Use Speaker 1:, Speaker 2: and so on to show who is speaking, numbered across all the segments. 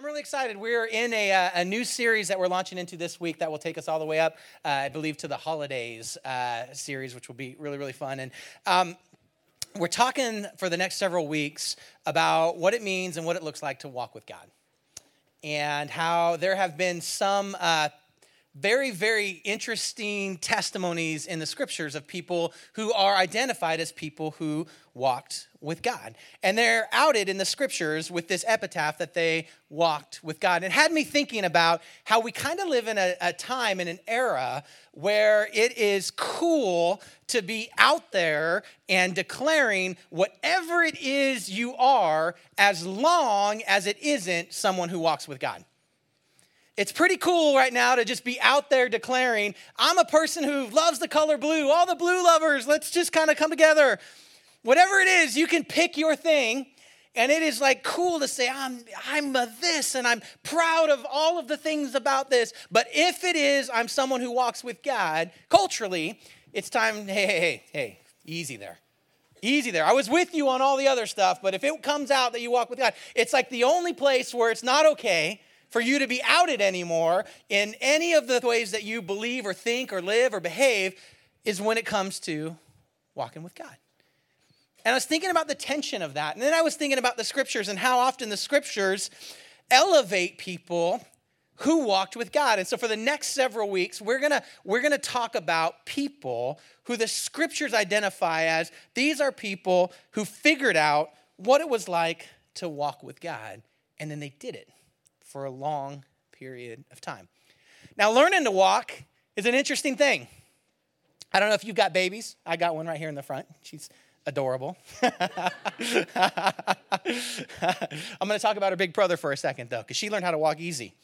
Speaker 1: I'm really excited. We're in a, uh, a new series that we're launching into this week that will take us all the way up, uh, I believe, to the holidays uh, series, which will be really, really fun. And um, we're talking for the next several weeks about what it means and what it looks like to walk with God, and how there have been some uh, very, very interesting testimonies in the scriptures of people who are identified as people who walked with God. And they're outed in the scriptures with this epitaph that they walked with God. It had me thinking about how we kind of live in a, a time, in an era, where it is cool to be out there and declaring whatever it is you are, as long as it isn't someone who walks with God. It's pretty cool right now to just be out there declaring, I'm a person who loves the color blue. All the blue lovers, let's just kind of come together. Whatever it is, you can pick your thing. And it is like cool to say, I'm, I'm a this and I'm proud of all of the things about this. But if it is, I'm someone who walks with God, culturally, it's time, hey, hey, hey, hey, easy there. Easy there. I was with you on all the other stuff, but if it comes out that you walk with God, it's like the only place where it's not okay for you to be outed anymore in any of the ways that you believe or think or live or behave is when it comes to walking with God. And I was thinking about the tension of that. And then I was thinking about the scriptures and how often the scriptures elevate people who walked with God. And so for the next several weeks, we're going to we're going to talk about people who the scriptures identify as these are people who figured out what it was like to walk with God and then they did it for a long period of time. Now, learning to walk is an interesting thing. I don't know if you've got babies. I got one right here in the front. She's adorable. I'm going to talk about her big brother for a second, though, because she learned how to walk easy.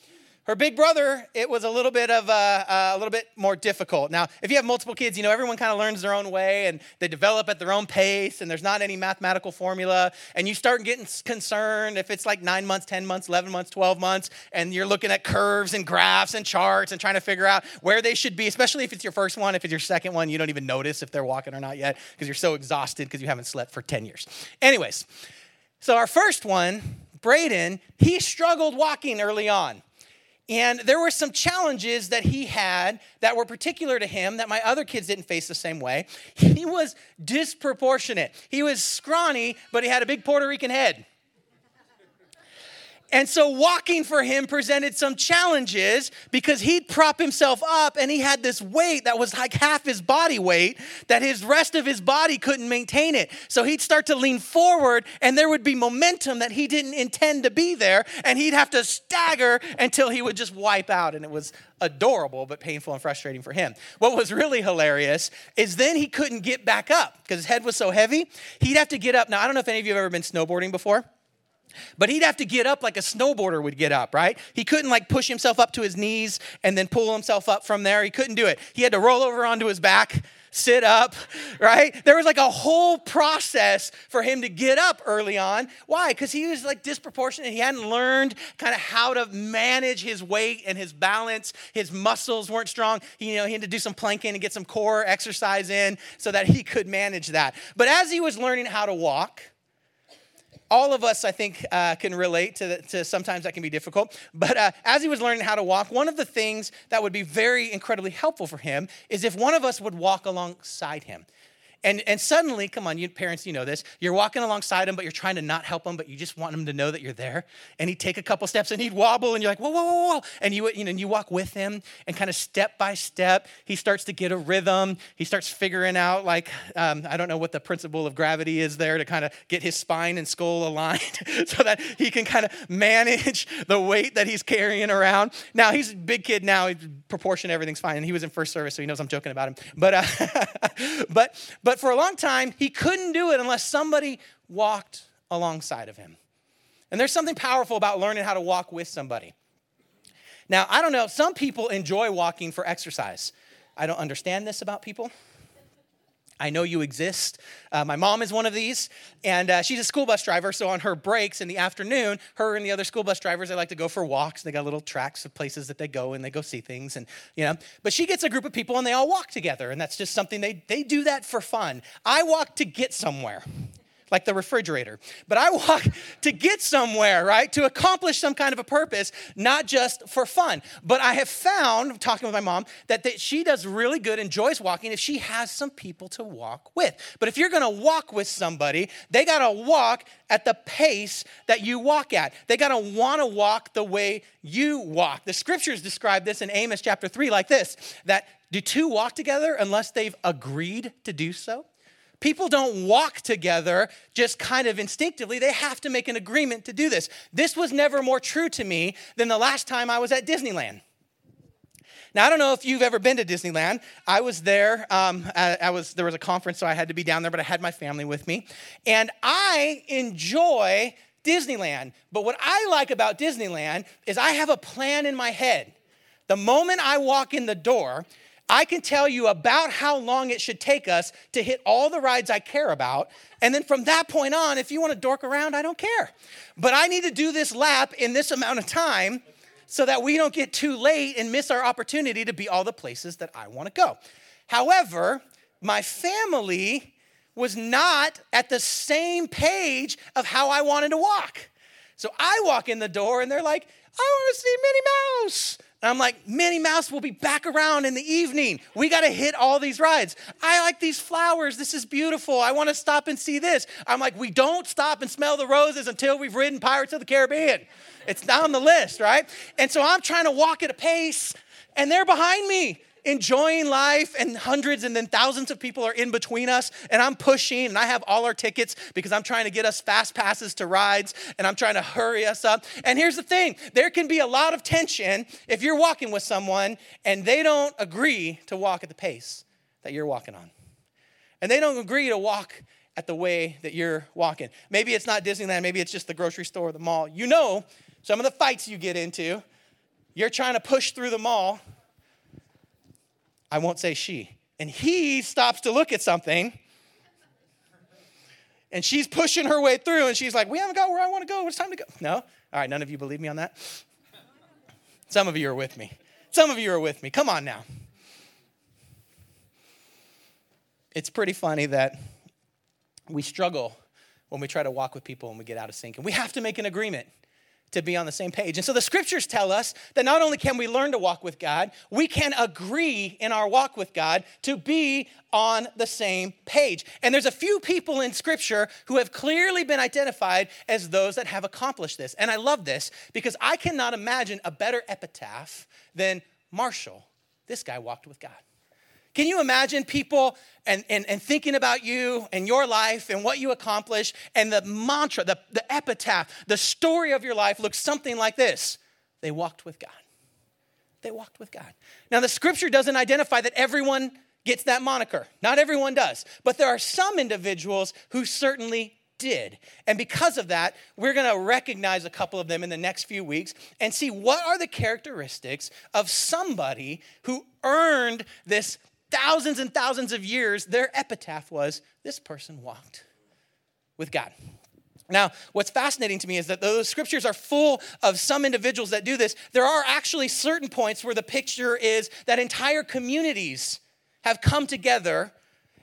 Speaker 1: Her big brother, it was a little bit of a, a little bit more difficult. Now, if you have multiple kids, you know everyone kind of learns their own way and they develop at their own pace, and there's not any mathematical formula. And you start getting concerned if it's like nine months, ten months, eleven months, twelve months, and you're looking at curves and graphs and charts and trying to figure out where they should be. Especially if it's your first one. If it's your second one, you don't even notice if they're walking or not yet because you're so exhausted because you haven't slept for ten years. Anyways, so our first one, Braden, he struggled walking early on. And there were some challenges that he had that were particular to him that my other kids didn't face the same way. He was disproportionate. He was scrawny, but he had a big Puerto Rican head. And so walking for him presented some challenges because he'd prop himself up and he had this weight that was like half his body weight that his rest of his body couldn't maintain it. So he'd start to lean forward and there would be momentum that he didn't intend to be there and he'd have to stagger until he would just wipe out and it was adorable but painful and frustrating for him. What was really hilarious is then he couldn't get back up because his head was so heavy. He'd have to get up. Now I don't know if any of you have ever been snowboarding before. But he'd have to get up like a snowboarder would get up, right? He couldn't like push himself up to his knees and then pull himself up from there. He couldn't do it. He had to roll over onto his back, sit up, right? There was like a whole process for him to get up early on. Why? Because he was like disproportionate. He hadn't learned kind of how to manage his weight and his balance. His muscles weren't strong. You know, he had to do some planking and get some core exercise in so that he could manage that. But as he was learning how to walk, all of us, I think, uh, can relate to, the, to sometimes that can be difficult. But uh, as he was learning how to walk, one of the things that would be very incredibly helpful for him is if one of us would walk alongside him. And, and suddenly, come on, you parents, you know this. You're walking alongside him, but you're trying to not help him, but you just want him to know that you're there. And he'd take a couple steps and he'd wobble, and you're like, whoa, whoa, whoa, whoa. And you, you know, and you walk with him, and kind of step by step, he starts to get a rhythm. He starts figuring out, like, um, I don't know what the principle of gravity is there to kind of get his spine and skull aligned so that he can kind of manage the weight that he's carrying around. Now, he's a big kid now, proportion, everything's fine. And he was in first service, so he knows I'm joking about him. But, uh, but, but but for a long time, he couldn't do it unless somebody walked alongside of him. And there's something powerful about learning how to walk with somebody. Now, I don't know, some people enjoy walking for exercise. I don't understand this about people. I know you exist. Uh, my mom is one of these, and uh, she's a school bus driver. So on her breaks in the afternoon, her and the other school bus drivers they like to go for walks. They got little tracks of places that they go and they go see things, and you know. But she gets a group of people and they all walk together, and that's just something they they do that for fun. I walk to get somewhere like the refrigerator. But I walk to get somewhere, right? To accomplish some kind of a purpose, not just for fun. But I have found, talking with my mom, that, that she does really good, enjoys walking if she has some people to walk with. But if you're gonna walk with somebody, they gotta walk at the pace that you walk at. They gotta wanna walk the way you walk. The scriptures describe this in Amos chapter 3 like this that do two walk together unless they've agreed to do so? People don't walk together just kind of instinctively. They have to make an agreement to do this. This was never more true to me than the last time I was at Disneyland. Now, I don't know if you've ever been to Disneyland. I was there. Um, I, I, was there was a conference, so I had to be down there, but I had my family with me, and I enjoy Disneyland. But what I like about Disneyland is I have a plan in my head. The moment I walk in the door, I can tell you about how long it should take us to hit all the rides I care about. And then from that point on, if you want to dork around, I don't care. But I need to do this lap in this amount of time so that we don't get too late and miss our opportunity to be all the places that I want to go. However, my family was not at the same page of how I wanted to walk. So I walk in the door and they're like, I want to see Minnie Mouse. And I'm like, Minnie Mouse will be back around in the evening. We got to hit all these rides. I like these flowers. This is beautiful. I want to stop and see this. I'm like, we don't stop and smell the roses until we've ridden Pirates of the Caribbean. It's down the list, right? And so I'm trying to walk at a pace, and they're behind me enjoying life, and hundreds and then thousands of people are in between us, and I'm pushing, and I have all our tickets because I'm trying to get us fast passes to rides, and I'm trying to hurry us up. And here's the thing there can be a lot of tension if you're walking with someone and they don't agree to walk at the pace that you're walking on. And they don't agree to walk at the way that you're walking. Maybe it's not Disneyland, maybe it's just the grocery store or the mall. You know some of the fights you get into. You're trying to push through the mall, I won't say she. And he stops to look at something. And she's pushing her way through, and she's like, We haven't got where I want to go. It's time to go. No? All right, none of you believe me on that? Some of you are with me. Some of you are with me. Come on now. It's pretty funny that we struggle when we try to walk with people and we get out of sync. And we have to make an agreement to be on the same page. And so the scriptures tell us that not only can we learn to walk with God, we can agree in our walk with God to be on the same page. And there's a few people in scripture who have clearly been identified as those that have accomplished this. And I love this because I cannot imagine a better epitaph than Marshall. This guy walked with God. Can you imagine people and, and, and thinking about you and your life and what you accomplished and the mantra, the, the epitaph, the story of your life looks something like this They walked with God. They walked with God. Now, the scripture doesn't identify that everyone gets that moniker. Not everyone does. But there are some individuals who certainly did. And because of that, we're going to recognize a couple of them in the next few weeks and see what are the characteristics of somebody who earned this thousands and thousands of years, their epitaph was this person walked with God. Now, what's fascinating to me is that those scriptures are full of some individuals that do this. There are actually certain points where the picture is that entire communities have come together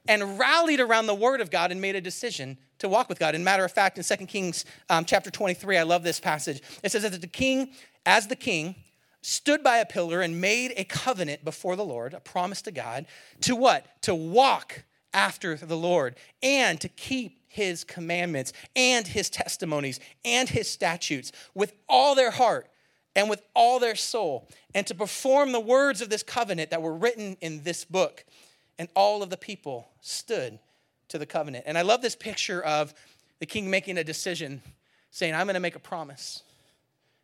Speaker 1: and rallied around the word of God and made a decision to walk with God. And matter of fact, in 2 Kings um, chapter 23, I love this passage. It says that the king, as the king, stood by a pillar and made a covenant before the Lord, a promise to God, to what? To walk after the Lord and to keep his commandments and his testimonies and his statutes with all their heart and with all their soul, and to perform the words of this covenant that were written in this book. And all of the people stood to the covenant. And I love this picture of the king making a decision, saying, I'm going to make a promise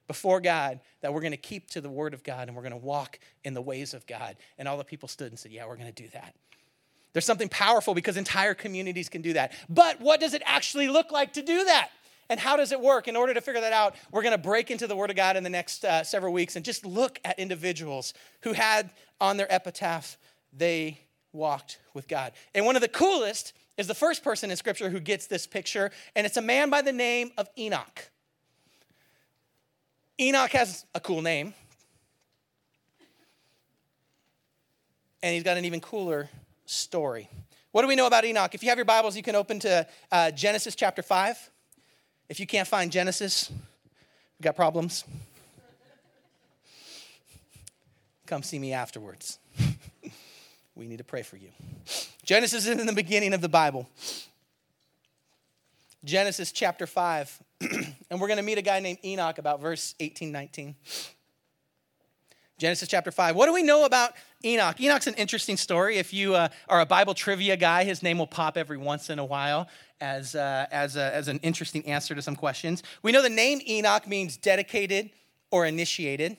Speaker 1: before God that we're going to keep to the word of God and we're going to walk in the ways of God. And all the people stood and said, Yeah, we're going to do that. There's something powerful because entire communities can do that. But what does it actually look like to do that? And how does it work? In order to figure that out, we're going to break into the Word of God in the next uh, several weeks and just look at individuals who had on their epitaph, they walked with God. And one of the coolest is the first person in Scripture who gets this picture, and it's a man by the name of Enoch. Enoch has a cool name. And he's got an even cooler story. What do we know about Enoch? If you have your Bibles, you can open to uh, Genesis chapter 5. If you can't find Genesis, we got problems. Come see me afterwards. we need to pray for you. Genesis is in the beginning of the Bible. Genesis chapter 5. and we're going to meet a guy named Enoch about verse 18, 19. Genesis chapter 5. What do we know about Enoch? Enoch's an interesting story. If you uh, are a Bible trivia guy, his name will pop every once in a while as, uh, as, a, as an interesting answer to some questions. We know the name Enoch means dedicated or initiated.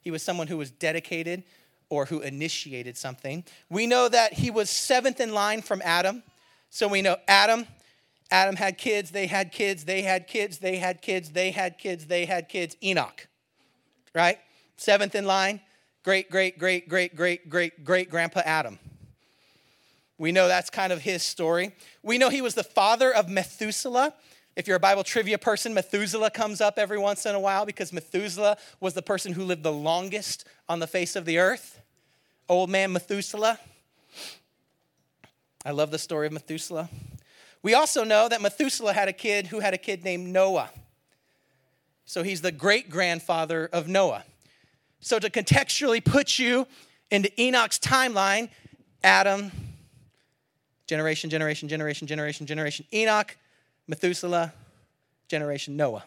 Speaker 1: He was someone who was dedicated or who initiated something. We know that he was seventh in line from Adam. So we know Adam, Adam had kids, they had kids, they had kids, they had kids, they had kids, they had kids. Enoch, right? Seventh in line, great, great, great, great, great, great, great grandpa Adam. We know that's kind of his story. We know he was the father of Methuselah. If you're a Bible trivia person, Methuselah comes up every once in a while because Methuselah was the person who lived the longest on the face of the earth. Old man Methuselah. I love the story of Methuselah. We also know that Methuselah had a kid who had a kid named Noah. So he's the great grandfather of Noah. So, to contextually put you into Enoch's timeline, Adam, generation, generation, generation, generation, generation, Enoch, Methuselah, generation, Noah.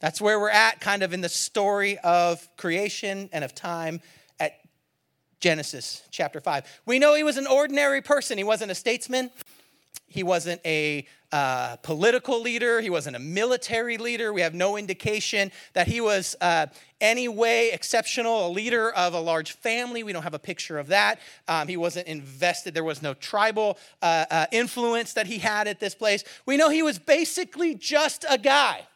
Speaker 1: That's where we're at, kind of in the story of creation and of time at Genesis chapter 5. We know he was an ordinary person, he wasn't a statesman. He wasn't a uh, political leader. He wasn't a military leader. We have no indication that he was uh, any way exceptional, a leader of a large family. We don't have a picture of that. Um, he wasn't invested. There was no tribal uh, uh influence that he had at this place. We know he was basically just a guy,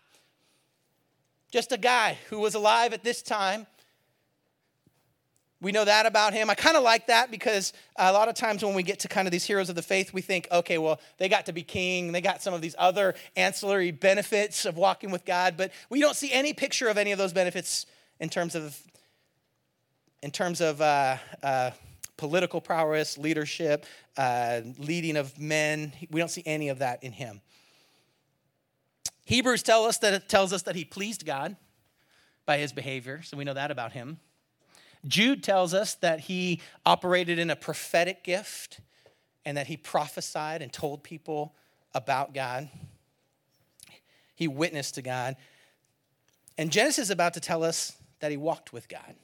Speaker 1: just a guy who was alive at this time we know that about him. I kind of like that because a lot of times when we get to kind of these heroes of the faith, we think, okay, well, they got to be king. They got some of these other ancillary benefits of walking with God, but we don't see any picture of any of those benefits in terms of in terms of uh, uh, political prowess, leadership, uh, leading of men. We don't see any of that in him. Hebrews tell us that it tells us that he pleased God by his behavior, so we know that about him. Jude tells us that he operated in a prophetic gift and that he prophesied and told people about God. He witnessed to God. And Genesis is about to tell us that he walked with God.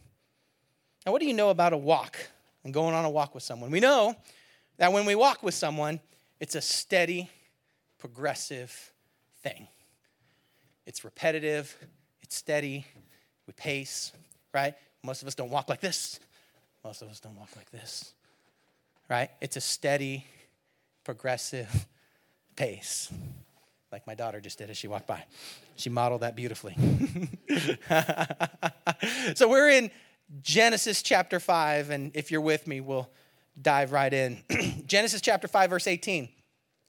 Speaker 1: Now, what do you know about a walk and going on a walk with someone? We know that when we walk with someone, it's a steady, progressive thing. It's repetitive, it's steady, we pace, right? Most of us don't walk like this. Most of us don't walk like this. Right? It's a steady, progressive pace. Like my daughter just did as she walked by. She modeled that beautifully. so we're in Genesis chapter 5, and if you're with me, we'll dive right in. Genesis chapter 5, verse 18.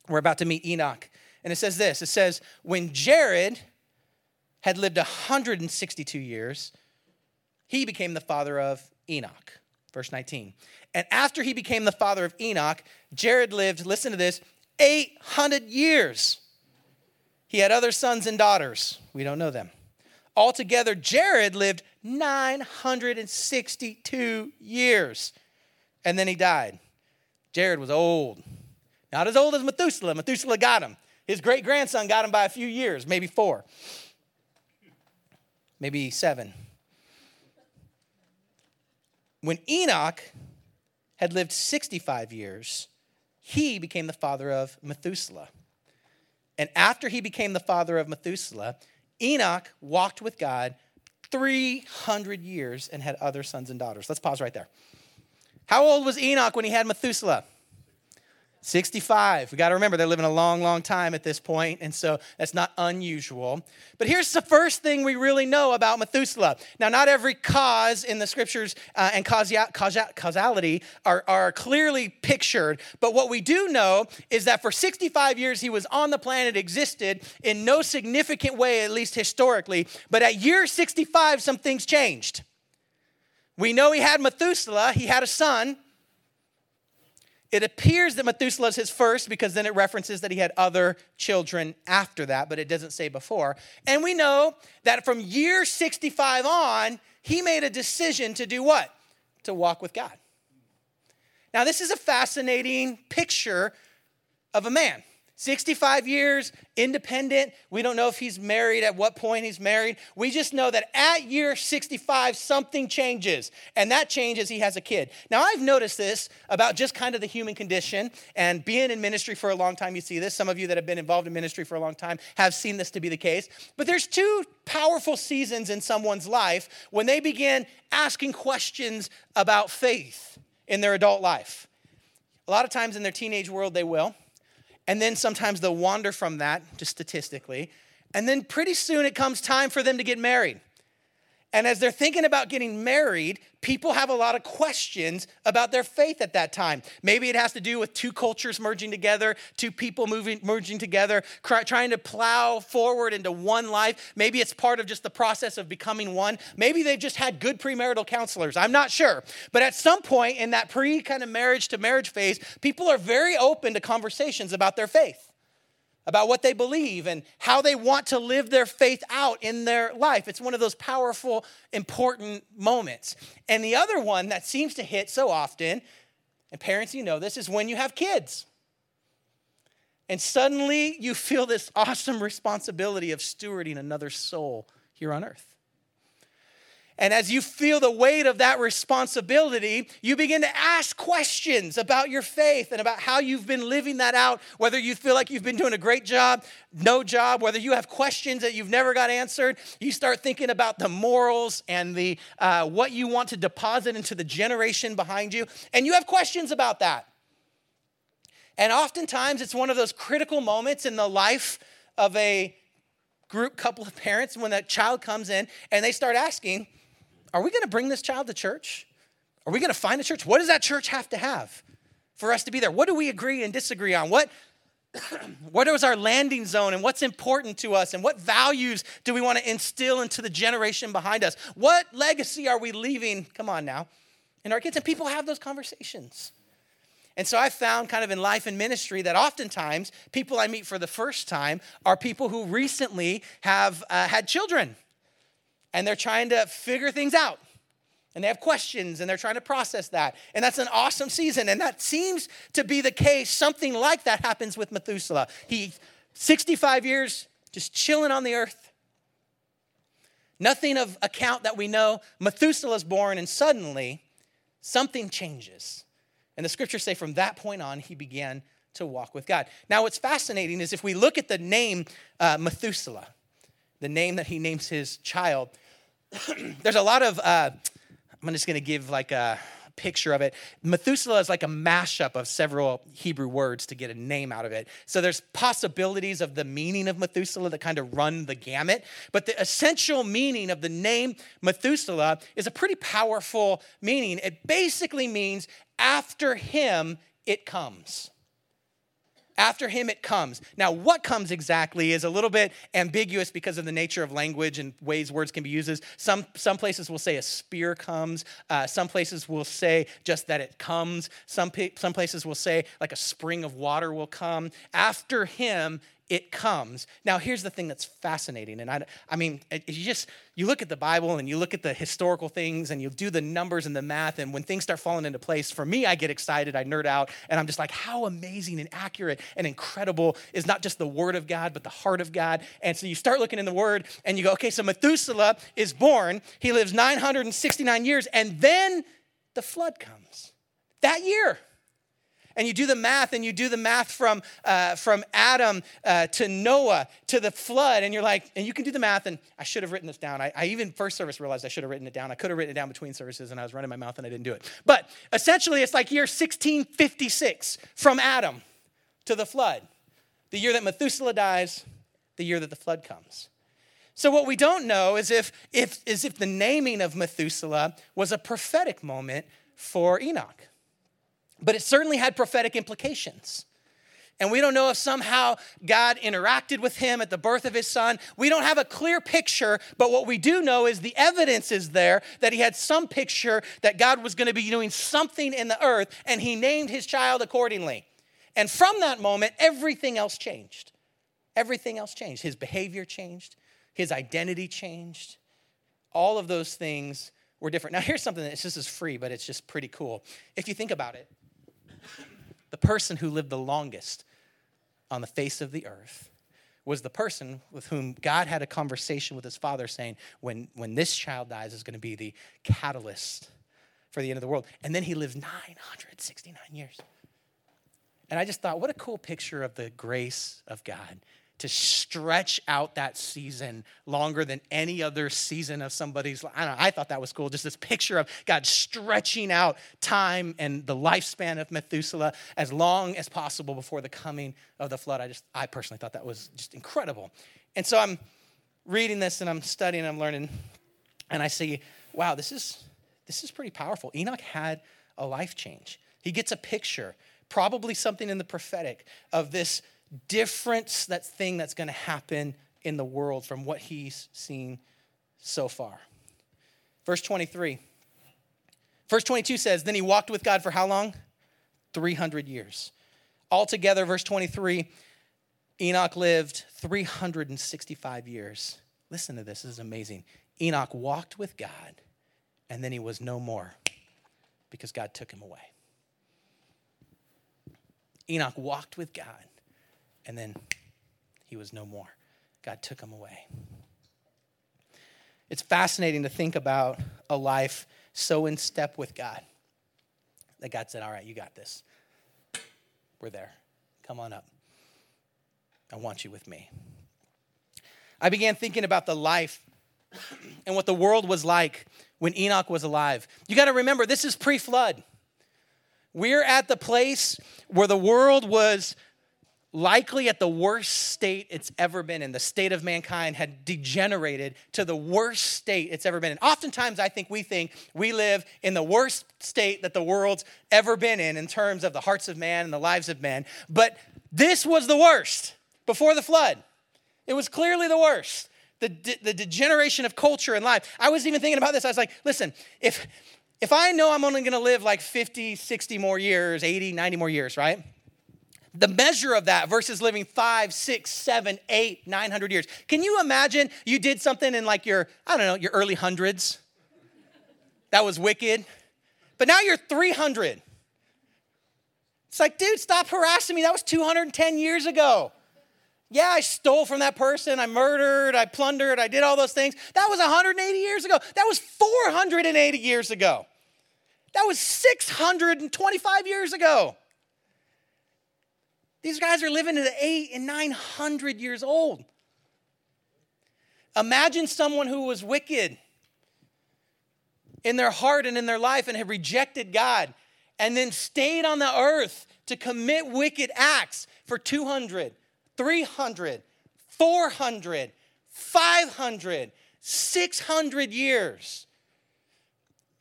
Speaker 1: We're about to meet Enoch. And it says this it says, When Jared had lived 162 years, he became the father of Enoch. Verse 19. And after he became the father of Enoch, Jared lived, listen to this, 800 years. He had other sons and daughters. We don't know them. Altogether, Jared lived 962 years. And then he died. Jared was old. Not as old as Methuselah. Methuselah got him. His great grandson got him by a few years, maybe four, maybe seven. When Enoch had lived 65 years, he became the father of Methuselah. And after he became the father of Methuselah, Enoch walked with God 300 years and had other sons and daughters. Let's pause right there. How old was Enoch when he had Methuselah? 65. We got to remember they're living a long, long time at this point, and so that's not unusual. But here's the first thing we really know about Methuselah. Now, not every cause in the scriptures uh, and causality are, are clearly pictured, but what we do know is that for 65 years he was on the planet, existed in no significant way, at least historically, but at year 65, some things changed. We know he had Methuselah, he had a son It appears that Methuselah is his first because then it references that he had other children after that, but it doesn't say before. And we know that from year 65 on, he made a decision to do what? To walk with God. Now, this is a fascinating picture of a man. 65 years, independent. We don't know if he's married, at what point he's married. We just know that at year 65, something changes. And that changes, he has a kid. Now, I've noticed this about just kind of the human condition and being in ministry for a long time. You see this. Some of you that have been involved in ministry for a long time have seen this to be the case. But there's two powerful seasons in someone's life when they begin asking questions about faith in their adult life. A lot of times in their teenage world, they will. And then sometimes they'll wander from that, just statistically. And then pretty soon it comes time for them to get married. And as they're thinking about getting married, people have a lot of questions about their faith at that time. Maybe it has to do with two cultures merging together, two people moving, merging together, cr- trying to plow forward into one life. Maybe it's part of just the process of becoming one. Maybe they've just had good premarital counselors. I'm not sure. But at some point in that pre kind of marriage to marriage phase, people are very open to conversations about their faith about what they believe and how they want to live their faith out in their life. It's one of those powerful, important moments. And the other one that seems to hit so often, and parents, you know this, is when you have kids. And suddenly you feel this awesome responsibility of stewarding another soul here on earth. And as you feel the weight of that responsibility, you begin to ask questions about your faith and about how you've been living that out, whether you feel like you've been doing a great job, no job, whether you have questions that you've never got answered. You start thinking about the morals and the, uh, what you want to deposit into the generation behind you, and you have questions about that. And oftentimes, it's one of those critical moments in the life of a group couple of parents when that child comes in and they start asking, are we going to bring this child to church? Are we going to find a church? What does that church have to have for us to be there? What do we agree and disagree on? What what is our landing zone and what's important to us and what values do we want to instill into the generation behind us? What legacy are we leaving? Come on now. In our kids and people have those conversations. And so I found kind of in life and ministry that oftentimes people I meet for the first time are people who recently have uh, had children and they're trying to figure things out and they have questions and they're trying to process that. And that's an awesome season. And that seems to be the case. Something like that happens with Methuselah. He, 65 years, just chilling on the earth. Nothing of account that we know. Methuselah's born, and suddenly something changes. And the scriptures say from that point on, he began to walk with God. Now, what's fascinating is if we look at the name uh, Methuselah, the name that he names his child. There's a lot of, uh, I'm just to give like a picture of it. Methuselah is like a mashup of several Hebrew words to get a name out of it. So there's possibilities of the meaning of Methuselah that kind of run the gamut. But the essential meaning of the name Methuselah is a pretty powerful meaning. It basically means after him it comes. After him, it comes. Now, what comes exactly is a little bit ambiguous because of the nature of language and ways words can be used. Some, some places will say a spear comes. Uh, some places will say just that it comes. Some, some places will say like a spring of water will come. After him, it comes. Now, here's the thing that's fascinating. And I, I mean, you just, you look at the Bible and you look at the historical things and you do the numbers and the math. And when things start falling into place, for me, I get excited, I nerd out, and I'm just like, how amazing and accurate and incredible is not just the Word of God, but the heart of God. And so you start looking in the Word and you go, okay, so Methuselah is born, he lives 969 years, and then the flood comes that year and you do the math and you do the math from, uh, from Adam uh, to Noah to the flood, and you're like, and you can do the math, and I should have written this down. I, I even first service realized I should have written it down. I could have written it down between services, and I was running my mouth and I didn't do it. But essentially, it's like year 1656 from Adam to the flood. The year that Methuselah dies, the year that the flood comes. So what we don't know is if, if, is if the naming of Methuselah was a prophetic moment for Enoch but it certainly had prophetic implications. And we don't know if somehow God interacted with him at the birth of his son. We don't have a clear picture, but what we do know is the evidence is there that he had some picture that God was going to be doing something in the earth, and he named his child accordingly. And from that moment, everything else changed. Everything else changed. His behavior changed, his identity changed. All of those things were different. Now, here's something that just is free, but it's just pretty cool. If you think about it, the person who lived the longest on the face of the earth was the person with whom God had a conversation with his father saying, when, when this child dies, is going to be the catalyst for the end of the world. And then he lived 969 years. And I just thought, what a cool picture of the grace of God to stretch out that season longer than any other season of somebody's life. I, know, I thought that was cool. Just this picture of God stretching out time and the lifespan of Methuselah as long as possible before the coming of the flood. I just, I personally thought that was just incredible. And so I'm reading this and I'm studying, I'm learning, and I see, wow, this is this is pretty powerful. Enoch had a life change. He gets a picture, probably something in the prophetic, of this difference, that thing that's going to happen in the world from what he's seen so far. Verse 23. Verse 22 says, Then he walked with God for how long? 300 years. Altogether, verse 23, Enoch lived 365 years. Listen to this, this is amazing. Enoch walked with God, and then he was no more because God took him away. Enoch walked with God, and then he was no more. God took him away. It's fascinating to think about a life so in step with God that God said, All right, you got this. We're there. Come on up. I want you with me. I began thinking about the life and what the world was like when Enoch was alive. You got to remember, this is pre flood. We're at the place where the world was likely at the worst state it's ever been in. The state of mankind had degenerated to the worst state it's ever been in. Oftentimes, I think we think we live in the worst state that the world's ever been in, in terms of the hearts of man and the lives of men. But this was the worst before the flood. It was clearly the worst. The, de- the degeneration of culture and life. I was even thinking about this. I was like, listen, if if I know I'm only gonna live like 50, 60 more years, 80, 90 more years, right? The measure of that versus living five, six, seven, eight, nine hundred years. Can you imagine you did something in like your, I don't know, your early hundreds? That was wicked. But now you're 300. It's like, dude, stop harassing me. That was 210 years ago. Yeah, I stole from that person. I murdered, I plundered, I did all those things. That was 180 years ago. That was 480 years ago. That was 625 years ago. These guys are living at eight and 900 years old. Imagine someone who was wicked in their heart and in their life and had rejected God and then stayed on the earth to commit wicked acts for 200, 300, 400, 500, 600 years.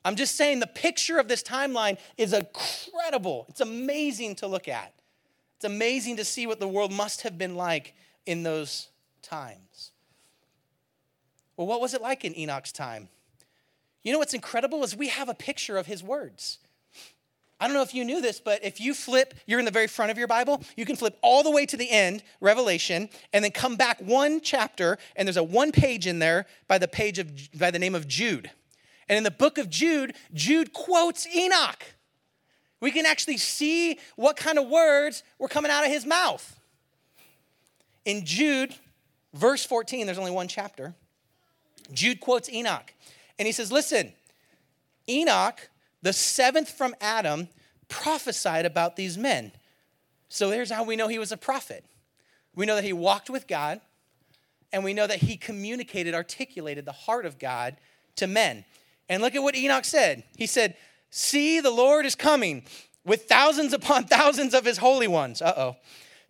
Speaker 1: I'm just saying the picture of this timeline is incredible. It's amazing to look at. It's amazing to see what the world must have been like in those times. Well, what was it like in Enoch's time? You know what's incredible is we have a picture of his words. I don't know if you knew this, but if you flip, you're in the very front of your Bible, you can flip all the way to the end, Revelation, and then come back one chapter, and there's a one page in there by the page of by the name of Jude. And in the book of Jude, Jude quotes Enoch. We can actually see what kind of words were coming out of his mouth. In Jude, verse 14, there's only one chapter. Jude quotes Enoch, and he says, Listen, Enoch, the seventh from Adam, prophesied about these men. So here's how we know he was a prophet we know that he walked with God, and we know that he communicated, articulated the heart of God to men. And look at what Enoch said. He said, See, the Lord is coming with thousands upon thousands of his holy ones. Uh oh.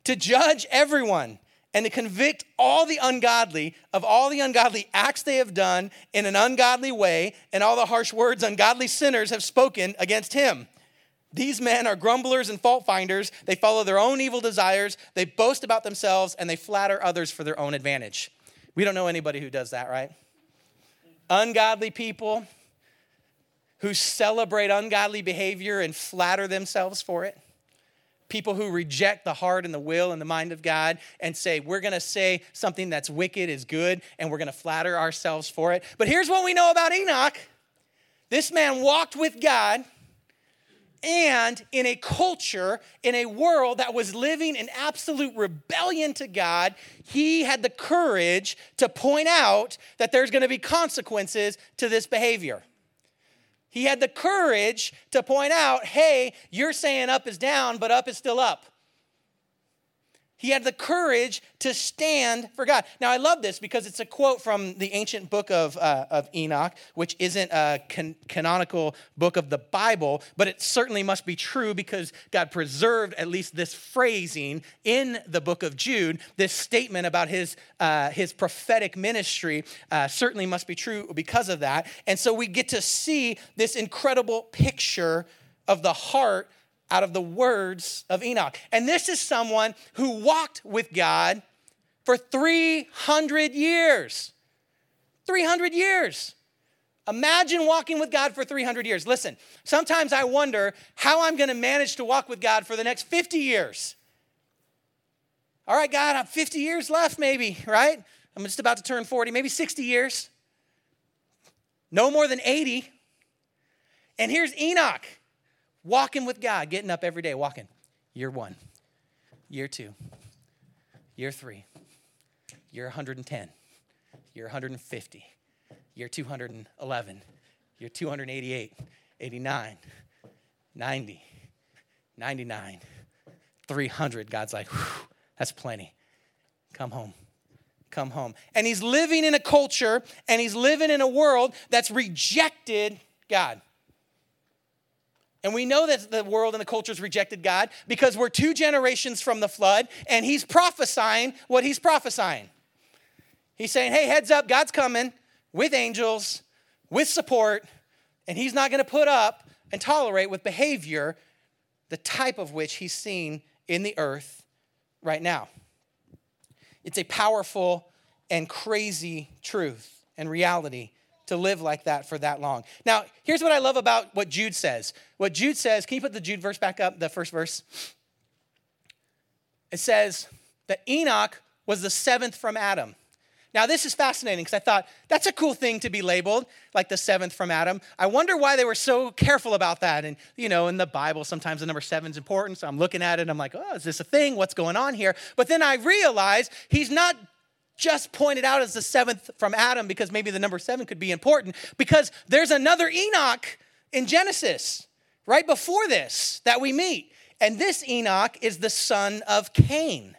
Speaker 1: To judge everyone and to convict all the ungodly of all the ungodly acts they have done in an ungodly way and all the harsh words ungodly sinners have spoken against him. These men are grumblers and fault finders. They follow their own evil desires. They boast about themselves and they flatter others for their own advantage. We don't know anybody who does that, right? Ungodly people who celebrate ungodly behavior and flatter themselves for it. People who reject the heart and the will and the mind of God and say, we're gonna say something that's wicked is good and we're gonna flatter ourselves for it. But here's what we know about Enoch this man walked with God and in a culture, in a world that was living in absolute rebellion to God, he had the courage to point out that there's going to be consequences to this behavior. He had the courage to point out, hey, you're saying up is down, but up is still up. He had the courage to stand for God. Now, I love this because it's a quote from the ancient book of, uh, of Enoch, which isn't a can- canonical book of the Bible, but it certainly must be true because God preserved at least this phrasing in the book of Jude. This statement about his, uh, his prophetic ministry uh, certainly must be true because of that. And so we get to see this incredible picture of the heart out of the words of Enoch. And this is someone who walked with God for 300 years. 300 years. Imagine walking with God for 300 years. Listen, sometimes I wonder how I'm going to manage to walk with God for the next 50 years. All right, God, I'm 50 years left, maybe, right? I'm just about to turn 40, maybe 60 years. No more than 80. And here's Enoch walking with God, getting up every day, walking. Year one, year two, year three, year 110, year 150, year 211, year 288, 89, 90, 99, 300. God's like, that's plenty. Come home. Come home. And he's living in a culture and he's living in a world that's rejected God. And we know that the world and the culture's rejected God because we're two generations from the flood, and he's prophesying what he's prophesying. He's saying, hey, heads up, God's coming with angels, with support, and he's not going to put up and tolerate with behavior the type of which he's seen in the earth right now. It's a powerful and crazy truth and reality to live like that for that long. Now, here's what I love about what Jude says. What Jude says, can you put the Jude verse back up, the first verse? It says that Enoch was the seventh from Adam. Now, this is fascinating because I thought that's a cool thing to be labeled, like the seventh from Adam. I wonder why they were so careful about that. And, you know, in the Bible, sometimes the number seven is important. So I'm looking at it I'm like, oh, is this a thing? What's going on here? But then I realize he's not just pointed out as the seventh from Adam because maybe the number seven could be important because there's another Enoch in Genesis right before this that we meet. And this Enoch is the son of Cain.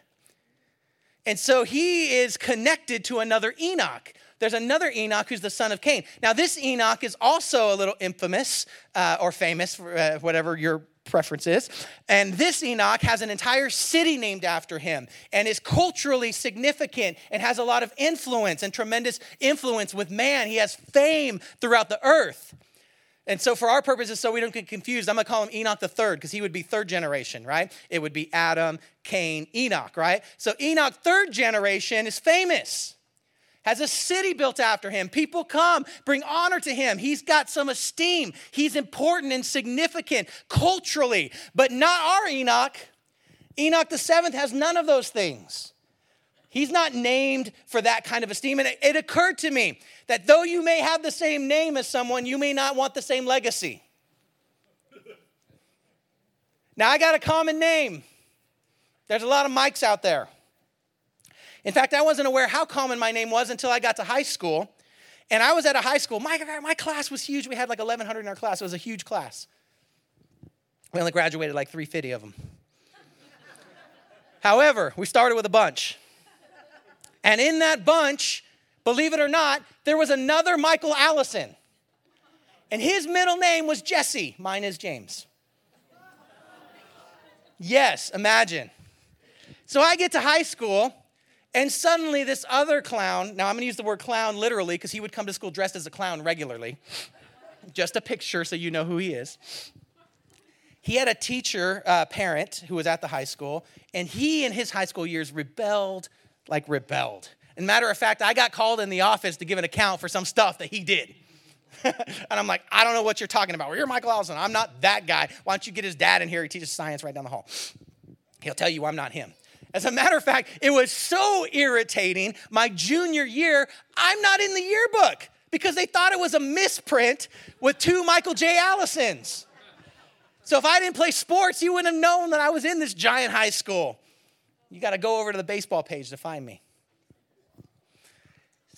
Speaker 1: And so he is connected to another Enoch. There's another Enoch who's the son of Cain. Now, this Enoch is also a little infamous uh, or famous, uh, whatever your preference is. And this Enoch has an entire city named after him and is culturally significant and has a lot of influence and tremendous influence with man. He has fame throughout the earth. And so, for our purposes, so we don't get confused, I'm gonna call him Enoch the third because he would be third generation, right? It would be Adam, Cain, Enoch, right? So, Enoch, third generation, is famous has a city built after him. People come, bring honor to him. He's got some esteem. He's important and significant culturally, but not our Enoch. Enoch the seventh has none of those things. He's not named for that kind of esteem. And it, it occurred to me that though you may have the same name as someone, you may not want the same legacy. Now, I got a common name. There's a lot of Mikes out there. In fact, I wasn't aware how common my name was until I got to high school. And I was at a high school. My, my class was huge. We had like 1,100 in our class. It was a huge class. We only graduated like 350 of them. However, we started with a bunch. And in that bunch, believe it or not, there was another Michael Allison. And his middle name was Jesse. Mine is James. Yes, imagine. So I get to high school and suddenly, this other clown, now I'm gonna use the word clown literally because he would come to school dressed as a clown regularly. Just a picture so you know who he is. he had a teacher, uh, parent, who was at the high school, and he in his high school years rebelled like rebelled. And matter of fact, I got called in the office to give an account for some stuff that he did. and I'm like, I don't know what you're talking about. Well, you're Michael Allison. I'm not that guy. Why don't you get his dad in here? He teaches science right down the hall. He'll tell you I'm not him. As a matter of fact, it was so irritating my junior year, I'm not in the yearbook because they thought it was a misprint with two Michael J. Allisons. So if I didn't play sports, you wouldn't have known that I was in this giant high school. You got to go over to the baseball page to find me.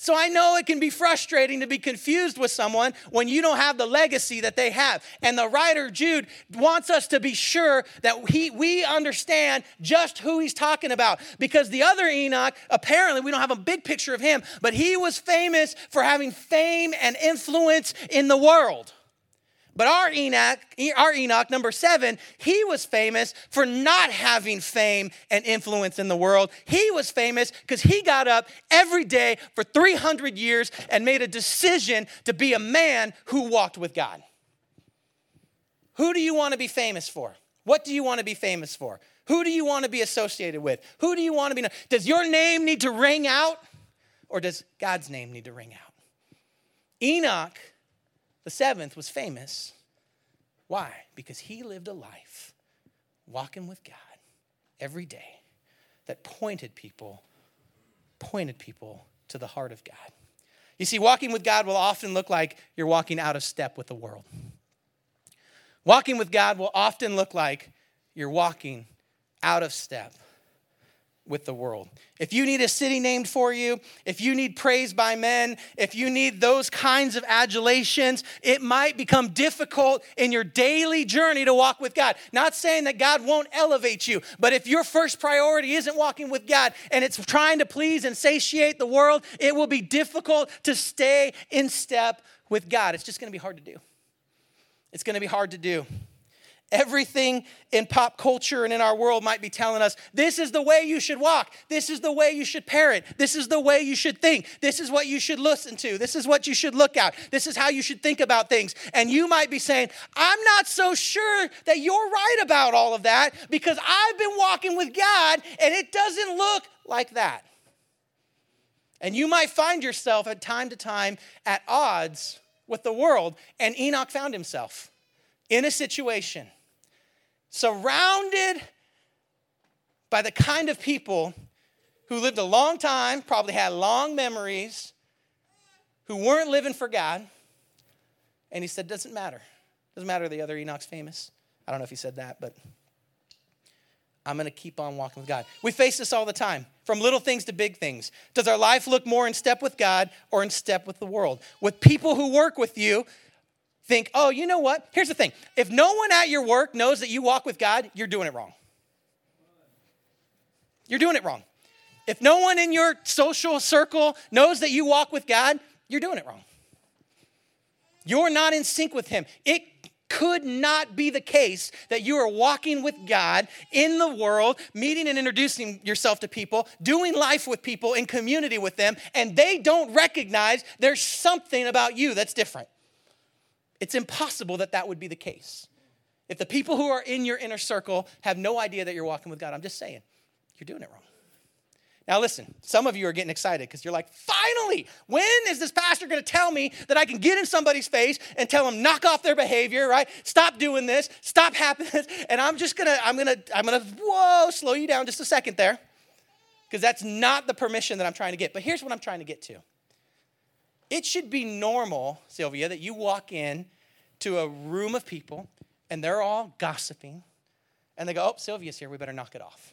Speaker 1: So I know it can be frustrating to be confused with someone when you don't have the legacy that they have. And the writer Jude wants us to be sure that he, we understand just who he's talking about. Because the other Enoch, apparently, we don't have a big picture of him, but he was famous for having fame and influence in the world. But our Enoch, our Enoch, number seven, he was famous for not having fame and influence in the world. He was famous because he got up every day for 300 years and made a decision to be a man who walked with God. Who do you want to be famous for? What do you want to be famous for? Who do you want to be associated with? Who do you want to be? Does your name need to ring out or does God's name need to ring out? Enoch the seventh was famous. Why? Because he lived a life walking with God every day that pointed people, pointed people to the heart of God. You see, walking with God will often look like you're walking out of step with the world. Walking with God will often look like you're walking out of step with the world. If you need a city named for you, if you need praise by men, if you need those kinds of adulations, it might become difficult in your daily journey to walk with God. Not saying that God won't elevate you, but if your first priority isn't walking with God and it's trying to please and satiate the world, it will be difficult to stay in step with God. It's just going to be hard to do. It's going to be hard to do. Everything in pop culture and in our world might be telling us this is the way you should walk. This is the way you should parent. This is the way you should think. This is what you should listen to. This is what you should look at. This is how you should think about things. And you might be saying, I'm not so sure that you're right about all of that because I've been walking with God and it doesn't look like that. And you might find yourself at time to time at odds with the world. And Enoch found himself in a situation surrounded by the kind of people who lived a long time, probably had long memories, who weren't living for God. And he said, Doesn't matter. Doesn't matter the other Enoch's famous. I don't know if he said that, but I'm going to keep on walking with God. We face this all the time, from little things to big things. Does our life look more in step with God or in step with the world? With people who work with you, think, oh, you know what? Here's the thing if no one at your work knows that you walk with God, you're doing it wrong. You're doing it wrong. If no one in your social circle knows that you walk with God, you're doing it wrong. You're not in sync with Him. It could not be the case that you are walking with God in the world, meeting and introducing yourself to people, doing life with people, in community with them, and they don't recognize there's something about you that's different. It's impossible that that would be the case. If the people who are in your inner circle have no idea that you're walking with God, I'm just saying, you're doing it wrong. Now, listen, some of you are getting excited because you're like, finally, when is this pastor going to tell me that I can get in somebody's face and tell them, knock off their behavior, right? Stop doing this, stop happening. And I'm just going to, I'm going to, I'm going to, whoa, slow you down just a second there because that's not the permission that I'm trying to get. But here's what I'm trying to get to it should be normal, Sylvia, that you walk in to a room of people and they're all gossiping and they go, Oh, Sylvia's here, we better knock it off.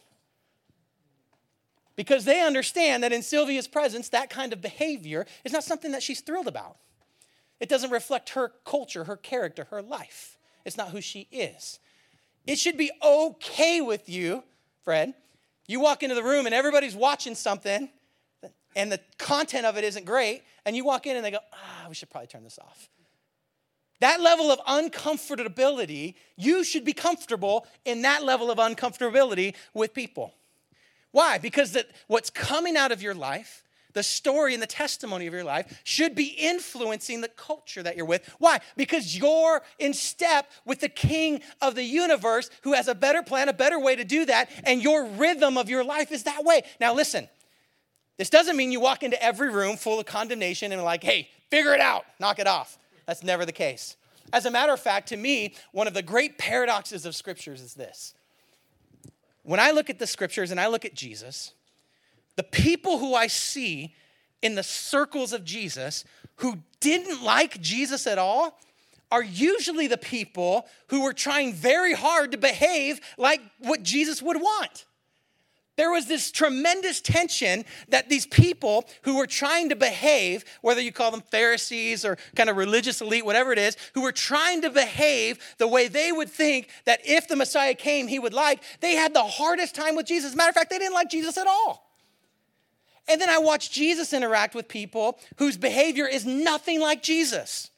Speaker 1: Because they understand that in Sylvia's presence, that kind of behavior is not something that she's thrilled about. It doesn't reflect her culture, her character, her life. It's not who she is. It should be okay with you, Fred. You walk into the room and everybody's watching something and the content of it isn't great, and you walk in and they go, ah, we should probably turn this off. That level of uncomfortability, you should be comfortable in that level of uncomfortability with people. Why? Because that what's coming out of your life, the story and the testimony of your life should be influencing the culture that you're with. Why? Because you're in step with the king of the universe who has a better plan, a better way to do that, and your rhythm of your life is that way. Now, listen, this doesn't mean you walk into every room full of condemnation and like, hey, figure it out, knock it off. That's never the case. As a matter of fact, to me, one of the great paradoxes of scriptures is this. When I look at the scriptures and I look at Jesus, the people who I see in the circles of Jesus who didn't like Jesus at all are usually the people who were trying very hard to behave like what Jesus would want. There was this tremendous tension that these people who were trying to behave, whether you call them Pharisees or kind of religious elite, whatever it is, who were trying to behave the way they would think that if the Messiah came, he would like, they had the hardest time with Jesus. Matter of fact, they didn't like Jesus at all. And then I watch Jesus interact with people whose behavior is nothing like Jesus.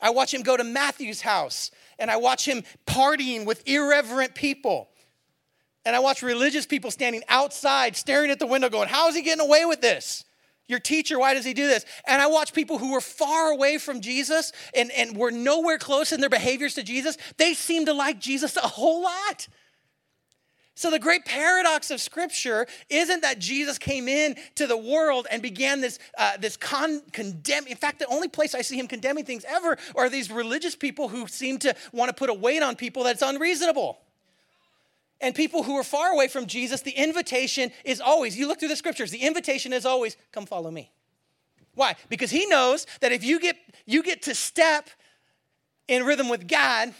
Speaker 1: I watch him go to Matthew's house and I watch him partying with irreverent people. And I watch religious people standing outside staring at the window going, How is he getting away with this? Your teacher, why does he do this? And I watch people who were far away from Jesus and, and were nowhere close in their behaviors to Jesus. They seem to like Jesus a whole lot. So, the great paradox of Scripture isn't that Jesus came in to the world and began this, uh, this con- condemn. In fact, the only place I see him condemning things ever are these religious people who seem to want to put a weight on people that's unreasonable. And people who are far away from Jesus, the invitation is always, you look through the scriptures, the invitation is always, come follow me. Why? Because he knows that if you get, you get to step in rhythm with God,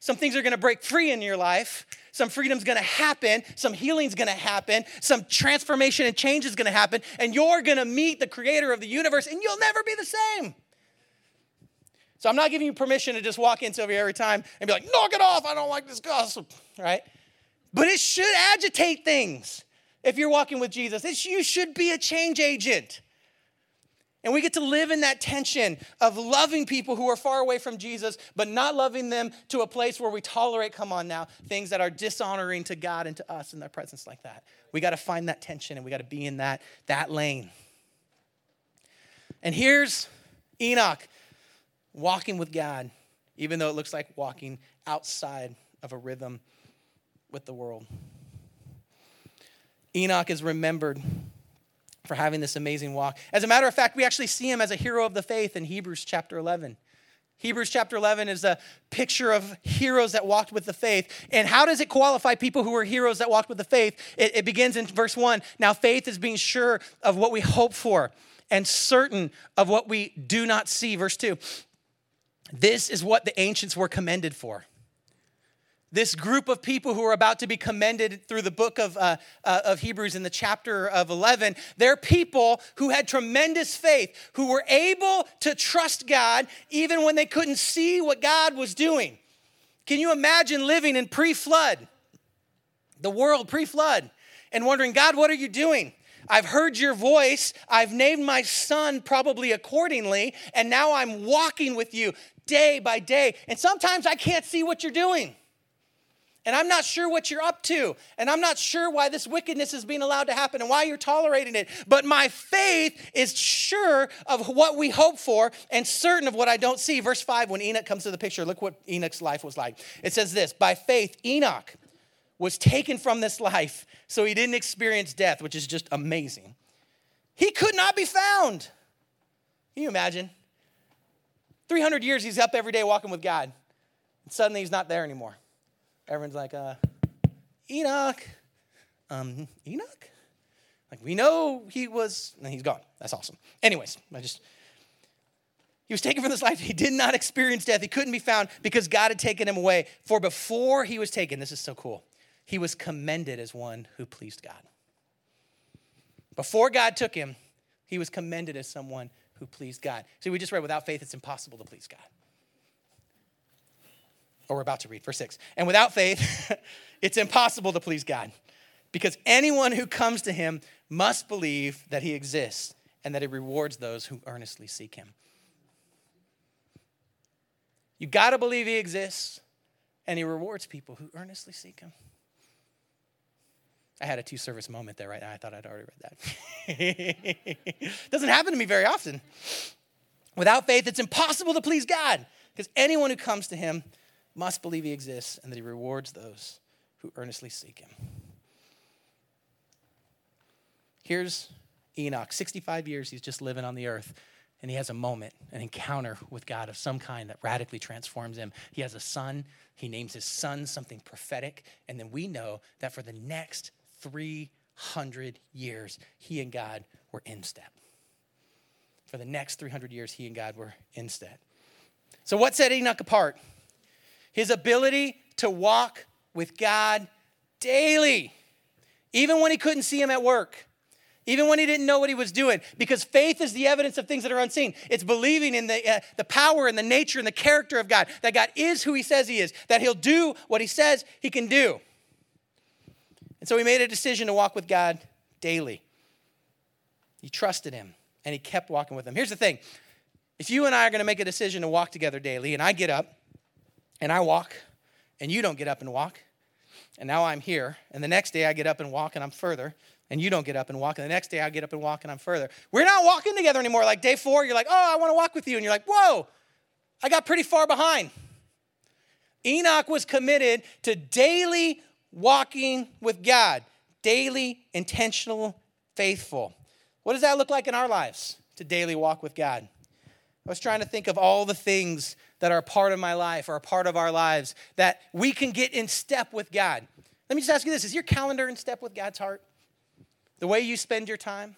Speaker 1: some things are gonna break free in your life some freedom's gonna happen, some healing's gonna happen, some transformation and change is gonna happen, and you're gonna meet the creator of the universe and you'll never be the same. So I'm not giving you permission to just walk in Sylvia every time and be like, knock it off, I don't like this gossip, right? But it should agitate things if you're walking with Jesus. It, you should be a change agent. And we get to live in that tension of loving people who are far away from Jesus, but not loving them to a place where we tolerate, come on now, things that are dishonoring to God and to us in their presence like that. We got to find that tension and we got to be in that, that lane. And here's Enoch walking with God, even though it looks like walking outside of a rhythm with the world. Enoch is remembered for having this amazing walk. As a matter of fact, we actually see him as a hero of the faith in Hebrews chapter 11. Hebrews chapter 11 is a picture of heroes that walked with the faith. And how does it qualify people who are heroes that walked with the faith? It, it begins in verse 1. Now, faith is being sure of what we hope for and certain of what we do not see. Verse 2. This is what the ancients were commended for this group of people who are about to be commended through the book of, uh, uh, of Hebrews in the chapter of 11, they're people who had tremendous faith, who were able to trust God even when they couldn't see what God was doing. Can you imagine living in pre flood, the world pre flood, and wondering, God, what are you doing? I've heard your voice. I've named my son probably accordingly, and now I'm walking with you day by day. And sometimes I can't see what you're doing. And I'm not sure what you're up to. And I'm not sure why this wickedness is being allowed to happen and why you're tolerating it. But my faith is sure of what we hope for and certain of what I don't see. Verse 5, when Enoch comes to the picture, look what Enoch's life was like. It says this By faith, Enoch was taken from this life, so he didn't experience death, which is just amazing. He could not be found. Can you imagine? 300 years he's up every day walking with God. And suddenly he's not there anymore everyone's like, uh, Enoch. Um, Enoch? Like, we know he was, and he's gone. That's awesome. Anyways, I just, he was taken from this life. He did not experience death. He couldn't be found because God had taken him away. For before he was taken, this is so cool, he was commended as one who pleased God. Before God took him, he was commended as someone who pleased God. See, we just read, without faith, it's impossible to please God we're about to read, verse 6. And without faith, it's impossible to please God because anyone who comes to him must believe that he exists and that he rewards those who earnestly seek him. You got to believe he exists and he rewards people who earnestly seek him. I had a two service moment there right now. I thought I'd already read that. Doesn't happen to me very often. Without faith, it's impossible to please God because anyone who comes to him must believe he exists and that he rewards those who earnestly seek him. Here's Enoch, 65 years he's just living on the earth, and he has a moment, an encounter with God of some kind that radically transforms him. He has a son, he names his son something prophetic, and then we know that for the next 300 years, he and God were in step. For the next 300 years, he and God were in step. So, what set Enoch apart? His ability to walk with God daily, even when he couldn't see him at work even when he didn't know what he was doing, because faith is the evidence of things that are unseen. It's believing in the, uh, the power and the nature and the character of God, that God is who he says he is, that he'll do what he says he can do. And so he made a decision to walk with God daily. He trusted him and he kept walking with him. Here's the thing if you and I are going to make a decision to walk together daily, and I get up and I walk, and you don't get up and walk, and now I'm here, and the next day I get up and walk and I'm further, and you don't get up and walk. And the next day I get up and walk and I'm further. We're not walking together anymore. Like day four, you're like, oh, I want to walk with you. And you're like, whoa, I got pretty far behind. Enoch was committed to daily walking with God, daily, intentional, faithful. What does that look like in our lives to daily walk with God? I was trying to think of all the things that are part of my life or a part of our lives that we can get in step with God. Let me just ask you this Is your calendar in step with God's heart? the way you spend your time?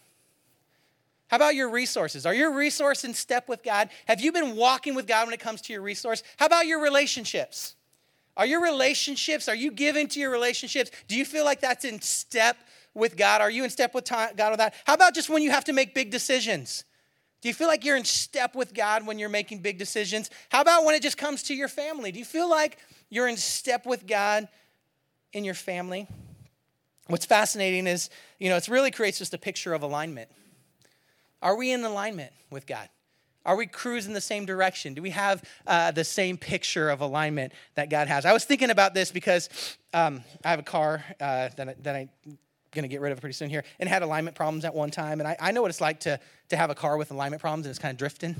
Speaker 1: How about your resources? Are your resource in step with God? Have you been walking with God when it comes to your resource? How about your relationships? Are your relationships, are you giving to your relationships? Do you feel like that's in step with God? Are you in step with God with that? How about just when you have to make big decisions? Do you feel like you're in step with God when you're making big decisions? How about when it just comes to your family? Do you feel like you're in step with God in your family? What's fascinating is, you know, it really creates just a picture of alignment. Are we in alignment with God? Are we cruising the same direction? Do we have uh, the same picture of alignment that God has? I was thinking about this because um, I have a car uh, that, I, that I'm going to get rid of pretty soon here and had alignment problems at one time. And I, I know what it's like to, to have a car with alignment problems and it's kind of drifting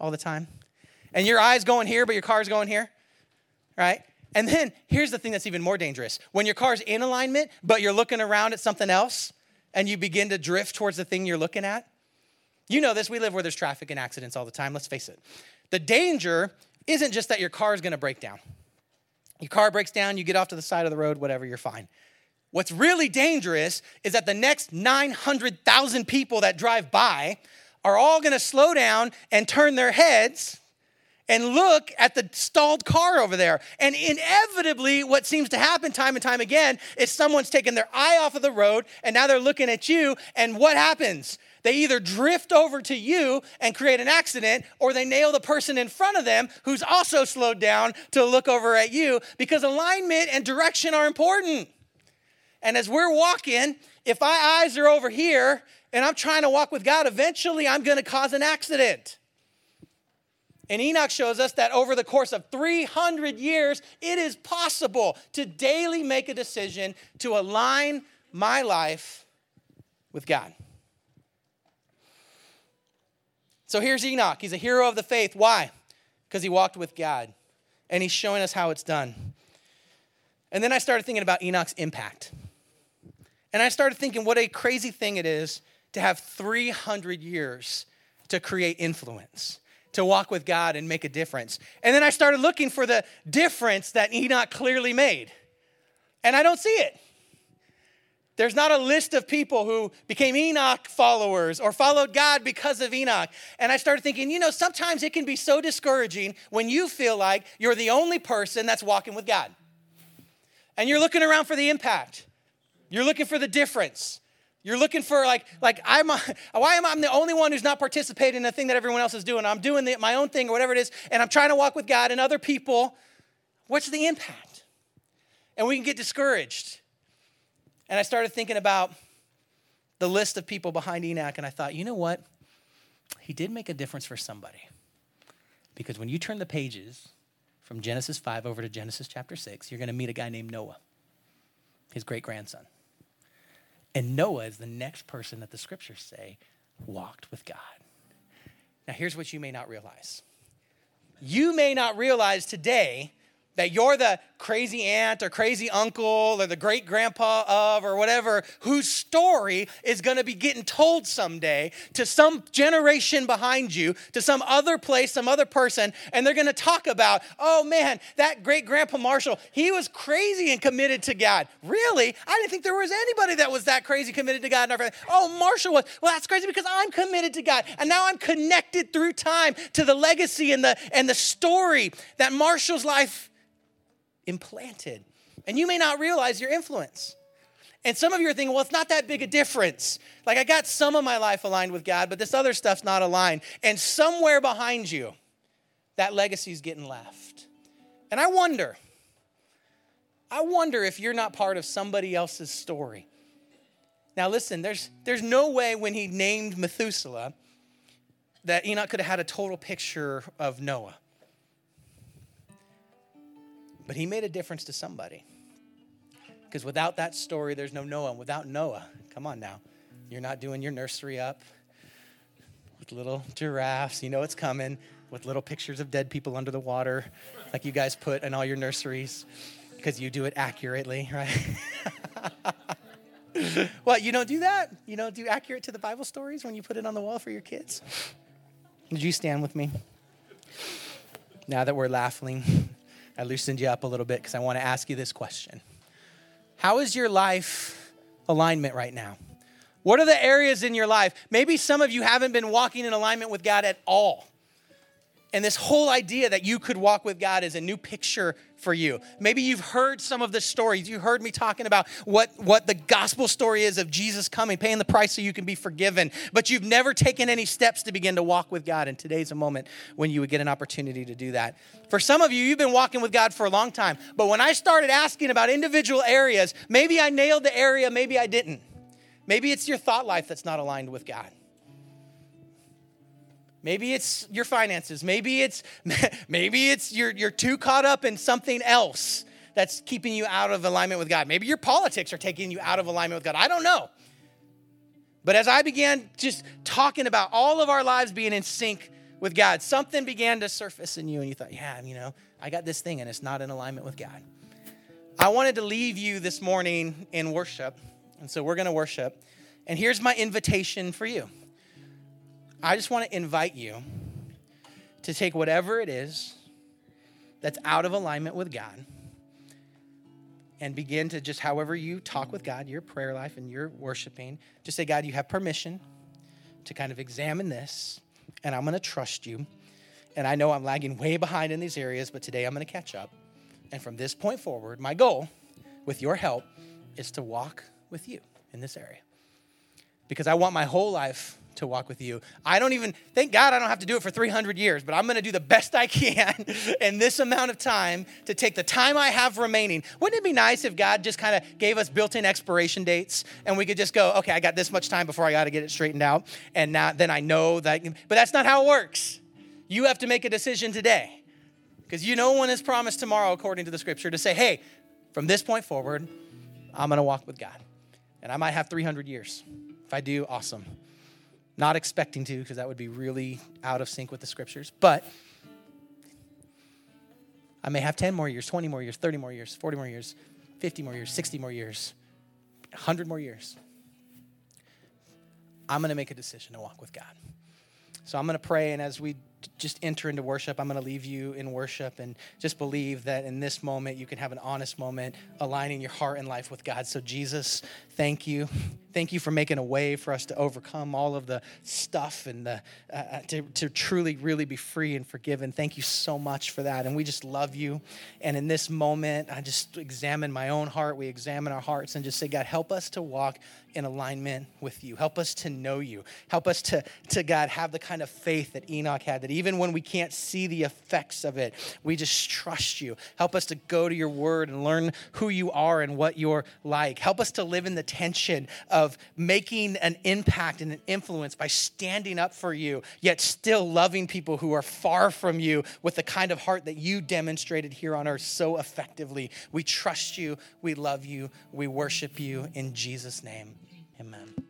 Speaker 1: all the time. And your eye's going here, but your car's going here, right? And then here's the thing that's even more dangerous when your car's in alignment, but you're looking around at something else and you begin to drift towards the thing you're looking at. You know this, we live where there's traffic and accidents all the time, let's face it. The danger isn't just that your car is gonna break down. Your car breaks down, you get off to the side of the road, whatever, you're fine. What's really dangerous is that the next 900,000 people that drive by are all gonna slow down and turn their heads and look at the stalled car over there. And inevitably, what seems to happen time and time again is someone's taken their eye off of the road and now they're looking at you. And what happens? They either drift over to you and create an accident, or they nail the person in front of them who's also slowed down to look over at you because alignment and direction are important. And as we're walking, if my eyes are over here and I'm trying to walk with God, eventually I'm going to cause an accident. And Enoch shows us that over the course of 300 years, it is possible to daily make a decision to align my life with God. So here's Enoch. He's a hero of the faith. Why? Because he walked with God. And he's showing us how it's done. And then I started thinking about Enoch's impact. And I started thinking what a crazy thing it is to have 300 years to create influence to walk with God and make a difference. And then I started looking for the difference that Enoch clearly made. And I don't see it. There's not a list of people who became Enoch followers or followed God because of Enoch. And I started thinking, you know, sometimes it can be so discouraging when you feel like you're the only person that's walking with God. And you're looking around for the impact, you're looking for the difference. You're looking for like, like I'm, a, why am I I'm the only one who's not participating in the thing that everyone else is doing? I'm doing the, my own thing or whatever it is, and I'm trying to walk with God and other people. What's the impact? And we can get discouraged. And I started thinking about the list of people behind Enoch, and I thought, you know what? He did make a difference for somebody. Because when you turn the pages from Genesis 5 over to Genesis chapter 6, you're going to meet a guy named Noah, his great grandson. And Noah is the next person that the scriptures say walked with God. Now, here's what you may not realize. You may not realize today that you're the crazy aunt or crazy uncle or the great grandpa of or whatever whose story is going to be getting told someday to some generation behind you, to some other place, some other person, and they're going to talk about, oh man, that great grandpa Marshall, he was crazy and committed to God. Really? I didn't think there was anybody that was that crazy committed to God in our family. Oh, Marshall was. Well, that's crazy because I'm committed to God. And now I'm connected through time to the legacy and the and the story that Marshall's life implanted. And you may not realize your influence. And some of you are thinking, well, it's not that big a difference. Like, I got some of my life aligned with God, but this other stuff's not aligned. And somewhere behind you, that legacy's getting left. And I wonder, I wonder if you're not part of somebody else's story. Now, listen, there's, there's no way when he named Methuselah that Enoch could have had a total picture of Noah. But he made a difference to somebody. Because without that story, there's no Noah. Without Noah, come on now, you're not doing your nursery up with little giraffes. You know it's coming with little pictures of dead people under the water, like you guys put in all your nurseries, because you do it accurately, right? what, you don't do that? You don't do accurate to the Bible stories when you put it on the wall for your kids? Did you stand with me? Now that we're laughing, I loosened you up a little bit because I want to ask you this question How is your life alignment right now? What are the areas in your life? Maybe some of you haven't been walking in alignment with God at all. And this whole idea that you could walk with God is a new picture for you. Maybe you've heard some of the stories. You heard me talking about what, what the gospel story is of Jesus coming, paying the price so you can be forgiven, but you've never taken any steps to begin to walk with God. And today's a moment when you would get an opportunity to do that. For some of you, you've been walking with God for a long time, but when I started asking about individual areas, maybe I nailed the area, maybe I didn't. Maybe it's your thought life that's not aligned with God. Maybe it's your finances. Maybe it's maybe it's you're you're too caught up in something else that's keeping you out of alignment with God. Maybe your politics are taking you out of alignment with God. I don't know. But as I began just talking about all of our lives being in sync with God, something began to surface in you and you thought, "Yeah, you know, I got this thing and it's not in alignment with God." I wanted to leave you this morning in worship. And so we're going to worship. And here's my invitation for you. I just want to invite you to take whatever it is that's out of alignment with God and begin to just, however you talk with God, your prayer life and your worshiping, just say, God, you have permission to kind of examine this, and I'm going to trust you. And I know I'm lagging way behind in these areas, but today I'm going to catch up. And from this point forward, my goal, with your help, is to walk with you in this area. Because I want my whole life to walk with you. I don't even, thank God I don't have to do it for 300 years, but I'm going to do the best I can in this amount of time to take the time I have remaining. Wouldn't it be nice if God just kind of gave us built in expiration dates and we could just go, okay, I got this much time before I got to get it straightened out. And now then I know that, but that's not how it works. You have to make a decision today because you no one is promised tomorrow, according to the scripture, to say, hey, from this point forward, I'm going to walk with God. And I might have 300 years. If I do, awesome. Not expecting to, because that would be really out of sync with the scriptures. But I may have 10 more years, 20 more years, 30 more years, 40 more years, 50 more years, 60 more years, 100 more years. I'm going to make a decision to walk with God. So I'm going to pray, and as we just enter into worship. I'm going to leave you in worship and just believe that in this moment you can have an honest moment aligning your heart and life with God. So, Jesus, thank you. Thank you for making a way for us to overcome all of the stuff and the, uh, uh, to, to truly, really be free and forgiven. Thank you so much for that. And we just love you. And in this moment, I just examine my own heart. We examine our hearts and just say, God, help us to walk in alignment with you. Help us to know you. Help us to, to God, have the kind of faith that Enoch had, that even when we can't see the effects of it, we just trust you. Help us to go to your word and learn who you are and what you're like. Help us to live in the tension of making an impact and an influence by standing up for you, yet still loving people who are far from you with the kind of heart that you demonstrated here on earth so effectively. We trust you, we love you, we worship you in Jesus' name. Amen.